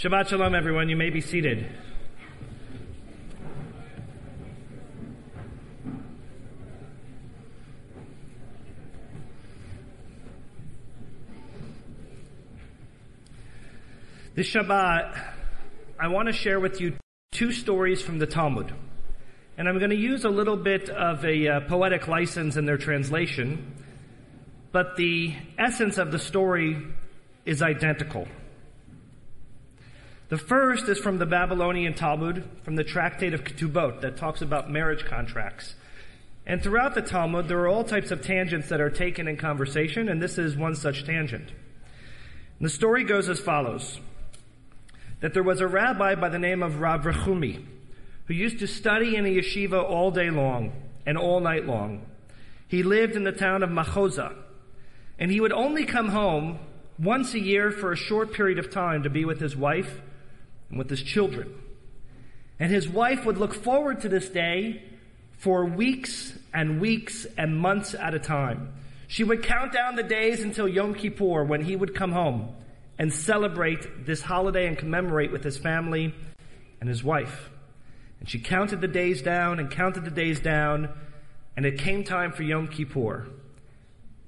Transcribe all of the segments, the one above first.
Shabbat Shalom, everyone. You may be seated. This Shabbat, I want to share with you two stories from the Talmud. And I'm going to use a little bit of a uh, poetic license in their translation, but the essence of the story is identical. The first is from the Babylonian Talmud, from the Tractate of Ketubot, that talks about marriage contracts. And throughout the Talmud, there are all types of tangents that are taken in conversation, and this is one such tangent. And the story goes as follows that there was a rabbi by the name of Rav Rechumi who used to study in a yeshiva all day long and all night long. He lived in the town of Machoza, and he would only come home once a year for a short period of time to be with his wife and with his children. And his wife would look forward to this day for weeks and weeks and months at a time. She would count down the days until Yom Kippur when he would come home and celebrate this holiday and commemorate with his family and his wife. And she counted the days down and counted the days down, and it came time for Yom Kippur,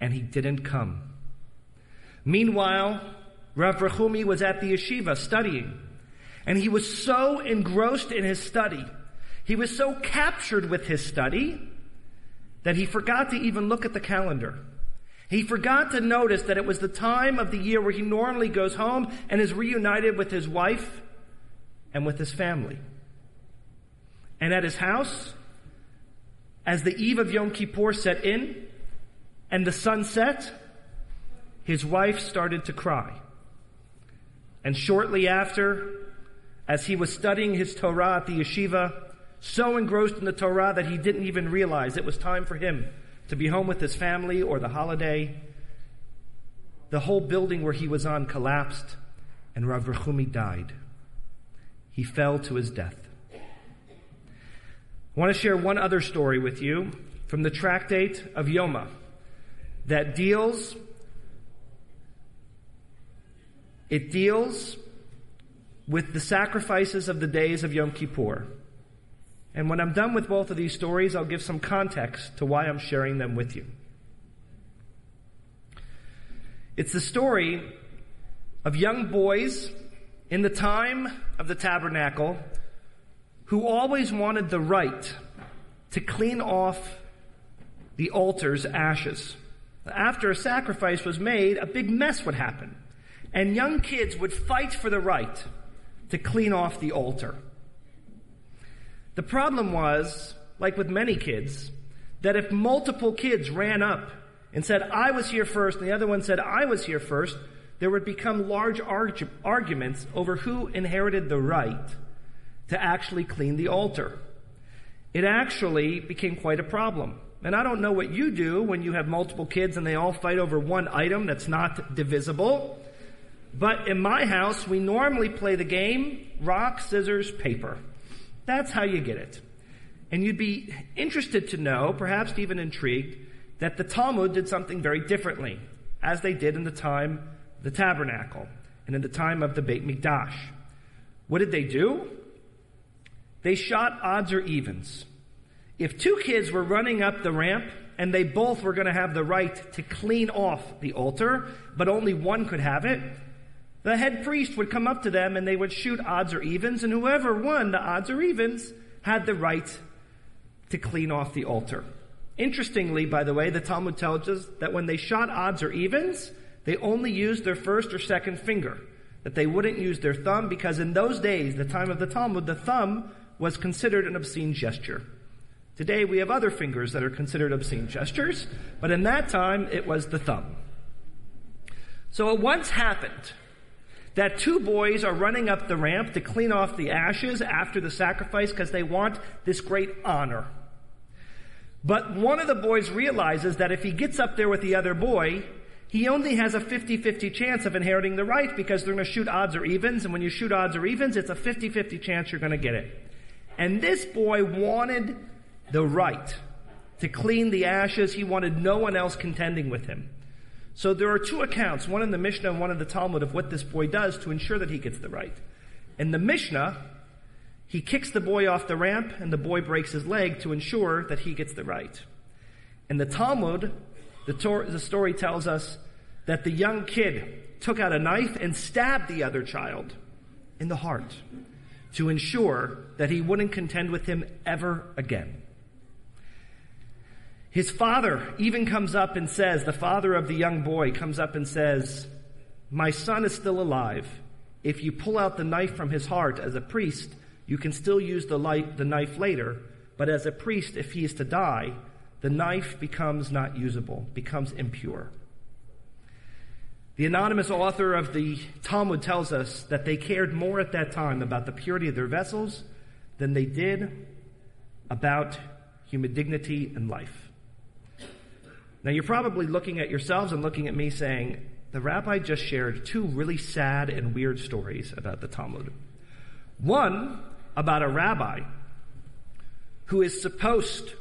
and he didn't come. Meanwhile, Rav Rechumi was at the yeshiva studying, and he was so engrossed in his study, he was so captured with his study, that he forgot to even look at the calendar. He forgot to notice that it was the time of the year where he normally goes home and is reunited with his wife and with his family. And at his house, as the eve of Yom Kippur set in and the sun set, his wife started to cry. And shortly after, as he was studying his Torah at the yeshiva, so engrossed in the Torah that he didn't even realize it was time for him to be home with his family or the holiday. The whole building where he was on collapsed, and Rav Rechumi died. He fell to his death. I want to share one other story with you from the tractate of Yoma that deals it deals with the sacrifices of the days of Yom Kippur. And when I'm done with both of these stories, I'll give some context to why I'm sharing them with you. It's the story of young boys in the time of the tabernacle who always wanted the right to clean off the altar's ashes. After a sacrifice was made, a big mess would happen. And young kids would fight for the right to clean off the altar. The problem was, like with many kids, that if multiple kids ran up and said, I was here first, and the other one said, I was here first, there would become large argu- arguments over who inherited the right to actually clean the altar. It actually became quite a problem. And I don't know what you do when you have multiple kids and they all fight over one item that's not divisible. But in my house, we normally play the game rock, scissors, paper. That's how you get it. And you'd be interested to know, perhaps even intrigued, that the Talmud did something very differently, as they did in the time the tabernacle and in the time of the Beit Mikdash. What did they do? They shot odds or evens. If two kids were running up the ramp and they both were going to have the right to clean off the altar, but only one could have it, the head priest would come up to them and they would shoot odds or evens, and whoever won the odds or evens had the right to clean off the altar. Interestingly, by the way, the Talmud tells us that when they shot odds or evens, they only used their first or second finger. That they wouldn't use their thumb because in those days, the time of the Talmud, the thumb was considered an obscene gesture. Today we have other fingers that are considered obscene gestures, but in that time it was the thumb. So it once happened that two boys are running up the ramp to clean off the ashes after the sacrifice because they want this great honor. But one of the boys realizes that if he gets up there with the other boy, he only has a 50-50 chance of inheriting the right because they're going to shoot odds or evens, and when you shoot odds or evens, it's a 50-50 chance you're going to get it. And this boy wanted the right to clean the ashes. He wanted no one else contending with him. So there are two accounts, one in the Mishnah and one in the Talmud, of what this boy does to ensure that he gets the right. In the Mishnah, he kicks the boy off the ramp and the boy breaks his leg to ensure that he gets the right. In the Talmud, the, tor- the story tells us that the young kid took out a knife and stabbed the other child in the heart to ensure that he wouldn't contend with him ever again. His father even comes up and says, the father of the young boy comes up and says, My son is still alive. If you pull out the knife from his heart as a priest, you can still use the, light, the knife later, but as a priest, if he is to die, the knife becomes not usable, becomes impure. The anonymous author of the Talmud tells us that they cared more at that time about the purity of their vessels than they did about human dignity and life. Now you're probably looking at yourselves and looking at me saying, the rabbi just shared two really sad and weird stories about the Talmud. One about a rabbi who is supposed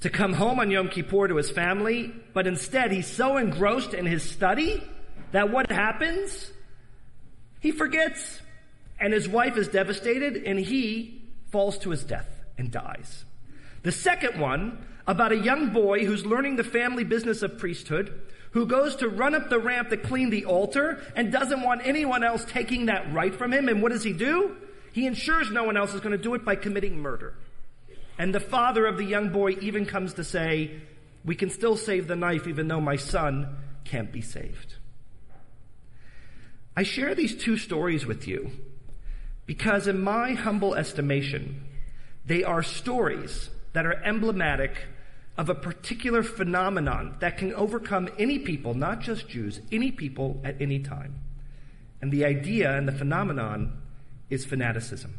to come home on Yom Kippur to his family, but instead he's so engrossed in his study that what happens? He forgets. And his wife is devastated and he falls to his death and dies. The second one about a young boy who's learning the family business of priesthood, who goes to run up the ramp to clean the altar and doesn't want anyone else taking that right from him. And what does he do? He ensures no one else is going to do it by committing murder. And the father of the young boy even comes to say, we can still save the knife even though my son can't be saved. I share these two stories with you because in my humble estimation, they are stories that are emblematic of a particular phenomenon that can overcome any people, not just Jews, any people at any time. And the idea and the phenomenon is fanaticism.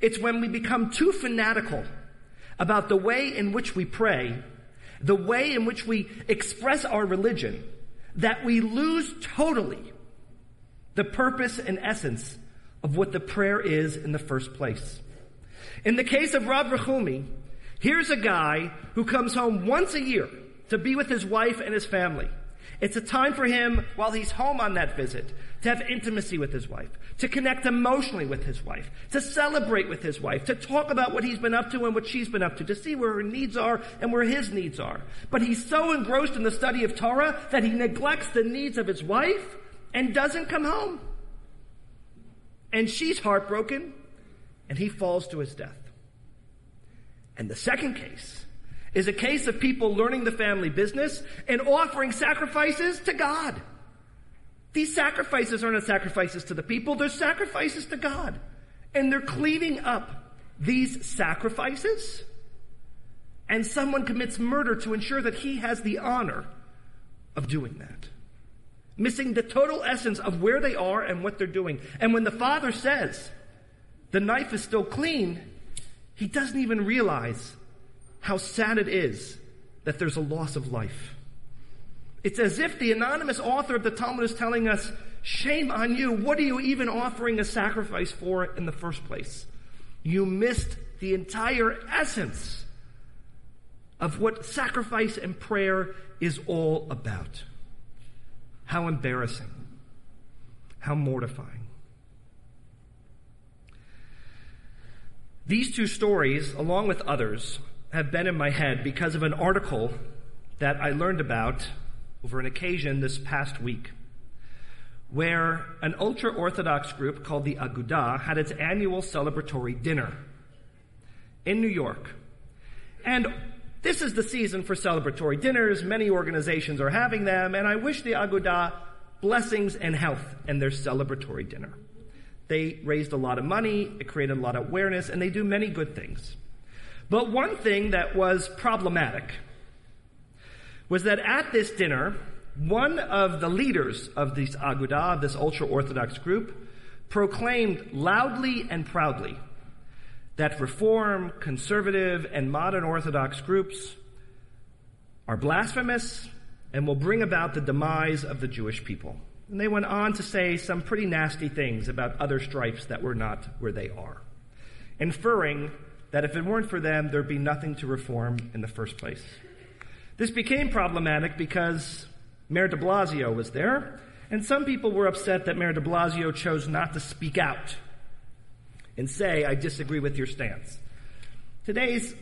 It's when we become too fanatical about the way in which we pray, the way in which we express our religion, that we lose totally the purpose and essence of what the prayer is in the first place. In the case of Rav Rechumi, here's a guy who comes home once a year to be with his wife and his family. It's a time for him while he's home on that visit to have intimacy with his wife, to connect emotionally with his wife, to celebrate with his wife, to talk about what he's been up to and what she's been up to, to see where her needs are and where his needs are. But he's so engrossed in the study of Torah that he neglects the needs of his wife and doesn't come home. And she's heartbroken and he falls to his death. And the second case is a case of people learning the family business and offering sacrifices to God. These sacrifices are not sacrifices to the people, they're sacrifices to God. And they're cleaning up these sacrifices. And someone commits murder to ensure that he has the honor of doing that. Missing the total essence of where they are and what they're doing. And when the father says, the knife is still clean, he doesn't even realize how sad it is that there's a loss of life. It's as if the anonymous author of the Talmud is telling us, shame on you. What are you even offering a sacrifice for in the first place? You missed the entire essence of what sacrifice and prayer is all about. How embarrassing. How mortifying. These two stories, along with others, have been in my head because of an article that I learned about over an occasion this past week, where an ultra Orthodox group called the Aguda had its annual celebratory dinner in New York. And this is the season for celebratory dinners. Many organizations are having them, and I wish the Aguda blessings and health in their celebratory dinner. They raised a lot of money, it created a lot of awareness, and they do many good things. But one thing that was problematic was that at this dinner, one of the leaders of this Aguda, this ultra Orthodox group, proclaimed loudly and proudly that Reform, conservative, and modern Orthodox groups are blasphemous and will bring about the demise of the Jewish people. And they went on to say some pretty nasty things about other stripes that were not where they are, inferring that if it weren't for them, there'd be nothing to reform in the first place. This became problematic because Mayor de Blasio was there, And some people were upset that Mayor de Blasio chose not to speak out and say, I disagree with your stance. Today's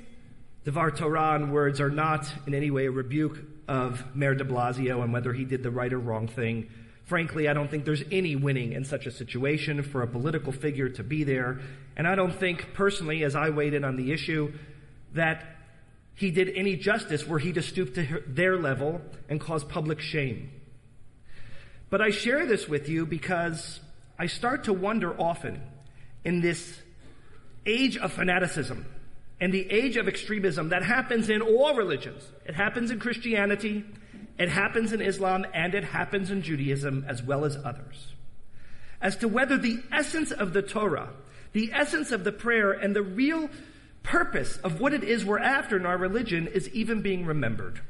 Devar Torah words are not in any way a rebuke of Mayor de Blasio and whether he did the right or wrong thing. Frankly, I don't think there's any winning in such a situation for a political figure to be there. And I don't think, personally, as I weighed in on the issue, that he did any justice were he to stoop to their level and cause public shame. But I share this with you because I start to wonder often in this age of fanaticism and the age of extremism that happens in all religions. It happens in Christianity, it happens in Islam, and it happens in Judaism as well as others. As to whether the essence of the Torah, the essence of the prayer, and the real purpose of what it is we're after in our religion is even being remembered.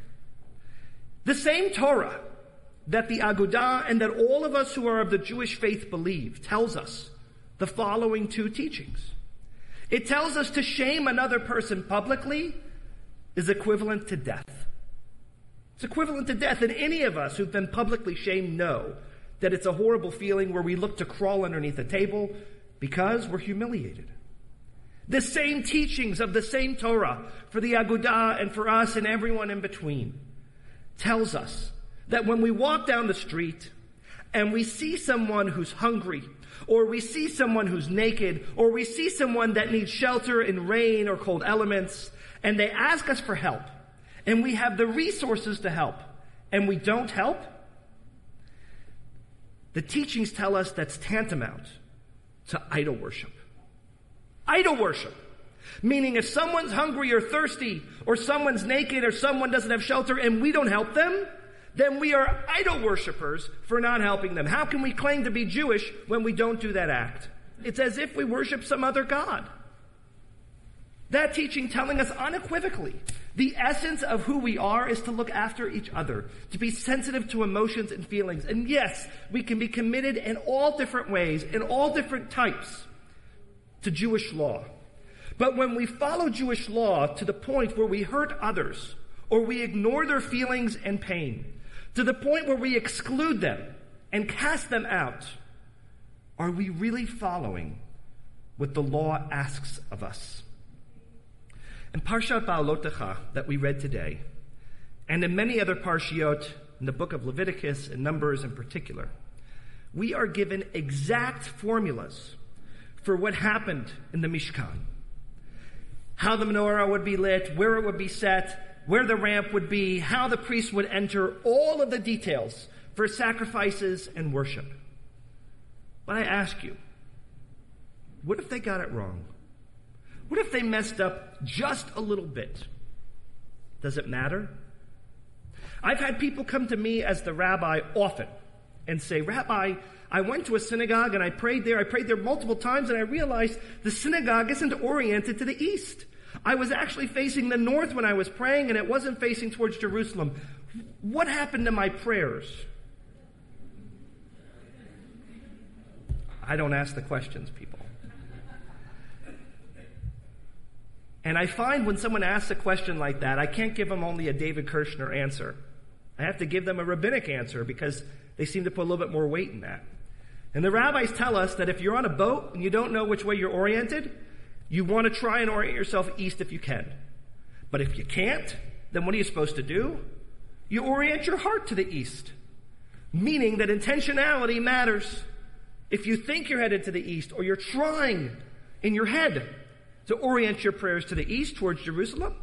The same Torah that the Agudah and that all of us who are of the Jewish faith believe tells us the following two teachings. It tells us to shame another person publicly is equivalent to death. It's equivalent to death. And any of us who've been publicly shamed know that it's a horrible feeling where we look to crawl underneath a table because we're humiliated. The same teachings of the same Torah for the Agudah and for us and everyone in between tells us that when we walk down the street and we see someone who's hungry, or we see someone who's naked, or we see someone that needs shelter in rain or cold elements, and they ask us for help, and we have the resources to help, and we don't help, the teachings tell us that's tantamount to idol worship. Idol worship. Meaning if someone's hungry or thirsty, or someone's naked, or someone doesn't have shelter, and we don't help them, then we are idol worshippers for not helping them. How can we claim to be Jewish when we don't do that act? It's as if we worship some other God. That teaching telling us unequivocally the essence of who we are is to look after each other, to be sensitive to emotions and feelings. And yes, we can be committed in all different ways, in all different types to Jewish law. But when we follow Jewish law to the point where we hurt others or we ignore their feelings and pain, to the point where we exclude them and cast them out, are we really following what the law asks of us? In Parshat Ba'alotecha that we read today, and in many other parshiot in the book of Leviticus and Numbers in particular, we are given exact formulas for what happened in the Mishkan. How the menorah would be lit, where it would be set, where the ramp would be, how the priest would enter, all of the details for sacrifices and worship. But I ask you, what if they got it wrong? What if they messed up just a little bit? Does it matter? I've had people come to me as the rabbi often and say, Rabbi, I went to a synagogue and I prayed there. I prayed there multiple times and I realized the synagogue isn't oriented to the east. I was actually facing the north when I was praying and it wasn't facing towards Jerusalem. What happened to my prayers? I don't ask the questions, people. And I find when someone asks a question like that, I can't give them only a David Kirshner answer. I have to give them a rabbinic answer because they seem to put a little bit more weight in that. And the rabbis tell us that if you're on a boat and you don't know which way you're oriented, you want to try and orient yourself east if you can. But if you can't, then what are you supposed to do? You orient your heart to the east. Meaning that intentionality matters. If you think you're headed to the east or you're trying in your head to orient your prayers to the east towards Jerusalem,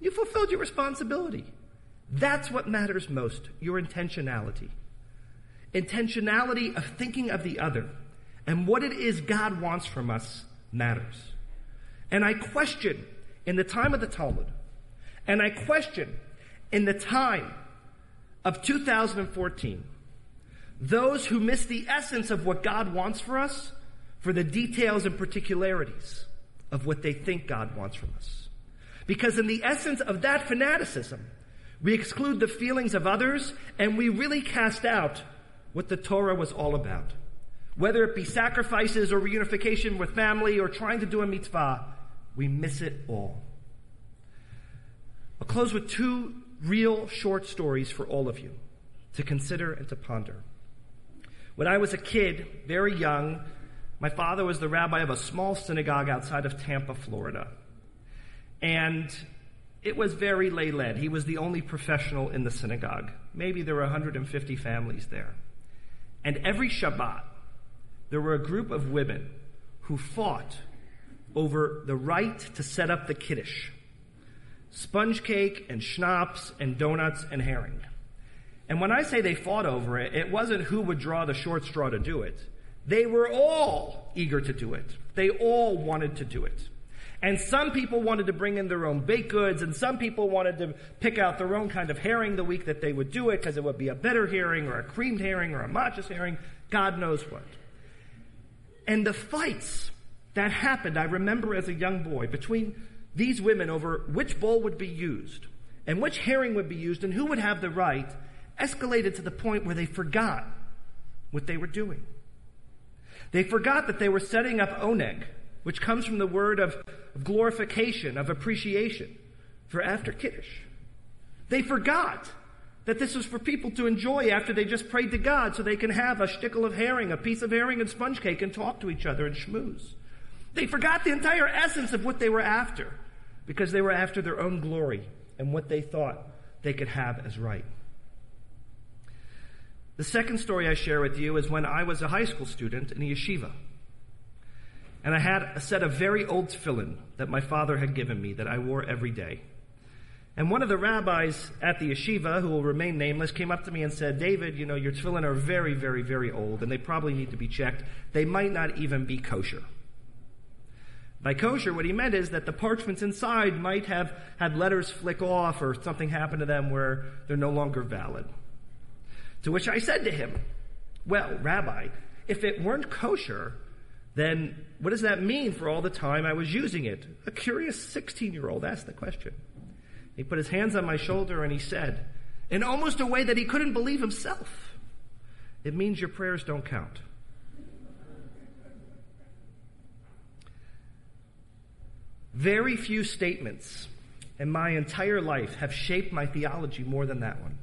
you fulfilled your responsibility. That's what matters most, your intentionality. Intentionality of thinking of the other and what it is God wants from us matters. And I question in the time of the Talmud, and I question in the time of 2014, those who miss the essence of what God wants for us for the details and particularities of what they think God wants from us. Because in the essence of that fanaticism, we exclude the feelings of others and we really cast out what the Torah was all about. Whether it be sacrifices or reunification with family or trying to do a mitzvah, we miss it all. I'll close with two real short stories for all of you to consider and to ponder. When I was a kid, very young, my father was the rabbi of a small synagogue outside of Tampa, Florida. And it was very lay led. He was the only professional in the synagogue. Maybe there were 150 families there. And every Shabbat, there were a group of women who fought over the right to set up the kiddush. Sponge cake and schnapps and donuts and herring. And when I say they fought over it, it wasn't who would draw the short straw to do it. They were all eager to do it. They all wanted to do it. And some people wanted to bring in their own baked goods, and some people wanted to pick out their own kind of herring the week that they would do it because it would be a better herring or a creamed herring or a matjes herring, God knows what. And the fights that happened, I remember as a young boy, between these women over which bowl would be used and which herring would be used and who would have the right escalated to the point where they forgot what they were doing. They forgot that they were setting up oneg, which comes from the word of, glorification, of appreciation for after Kiddush. They forgot that this was for people to enjoy after they just prayed to God so they can have a shtickle of herring, a piece of herring and sponge cake and talk to each other and schmooze. They forgot the entire essence of what they were after because they were after their own glory and what they thought they could have as right. The second story I share with you is when I was a high school student in a yeshiva. And I had a set of very old tefillin that my father had given me that I wore every day. And one of the rabbis at the yeshiva, who will remain nameless, came up to me and said, David, you know, your tefillin are very, very, very old, and they probably need to be checked. They might not even be kosher. By kosher, what he meant is that the parchments inside might have had letters flick off or something happen to them where they're no longer valid. To which I said to him, Well, Rabbi, if it weren't kosher, then what does that mean for all the time I was using it? A curious 16 year old asked the question. He put his hands on my shoulder and he said, in almost a way that he couldn't believe himself, It means your prayers don't count. Very few statements in my entire life have shaped my theology more than that one.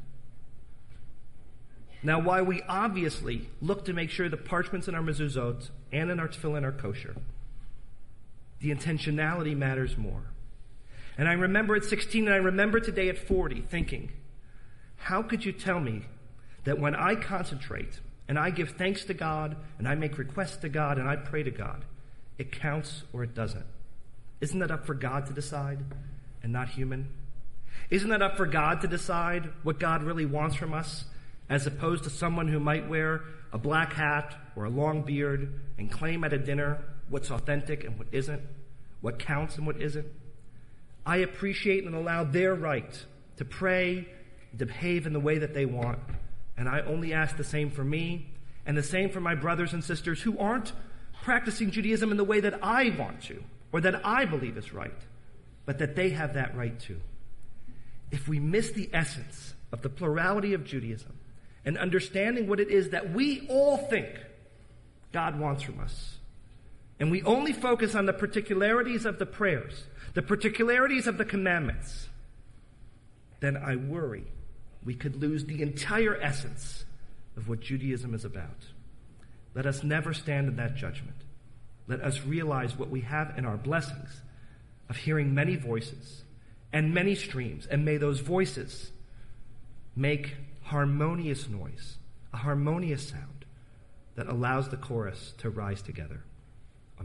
Now, while we obviously look to make sure the parchments in our mezuzot and in our tefillin are kosher, the intentionality matters more. And I remember at 16 and I remember today at 40 thinking, how could you tell me that when I concentrate and I give thanks to God and I make requests to God and I pray to God, it counts or it doesn't? Isn't that up for God to decide and not human? Isn't that up for God to decide what God really wants from us as opposed to someone who might wear a black hat or a long beard and claim at a dinner what's authentic and what isn't, what counts and what isn't. I appreciate and allow their right to pray, to behave in the way that they want. And I only ask the same for me and the same for my brothers and sisters who aren't practicing Judaism in the way that I want to or that I believe is right, but that they have that right too. If we miss the essence of the plurality of Judaism, and understanding what it is that we all think God wants from us. And we only focus on the particularities of the prayers, the particularities of the commandments, then I worry we could lose the entire essence of what Judaism is about. Let us never stand in that judgment. Let us realize what we have in our blessings of hearing many voices and many streams, and may those voices make harmonious noise, a harmonious sound that allows the chorus to rise together.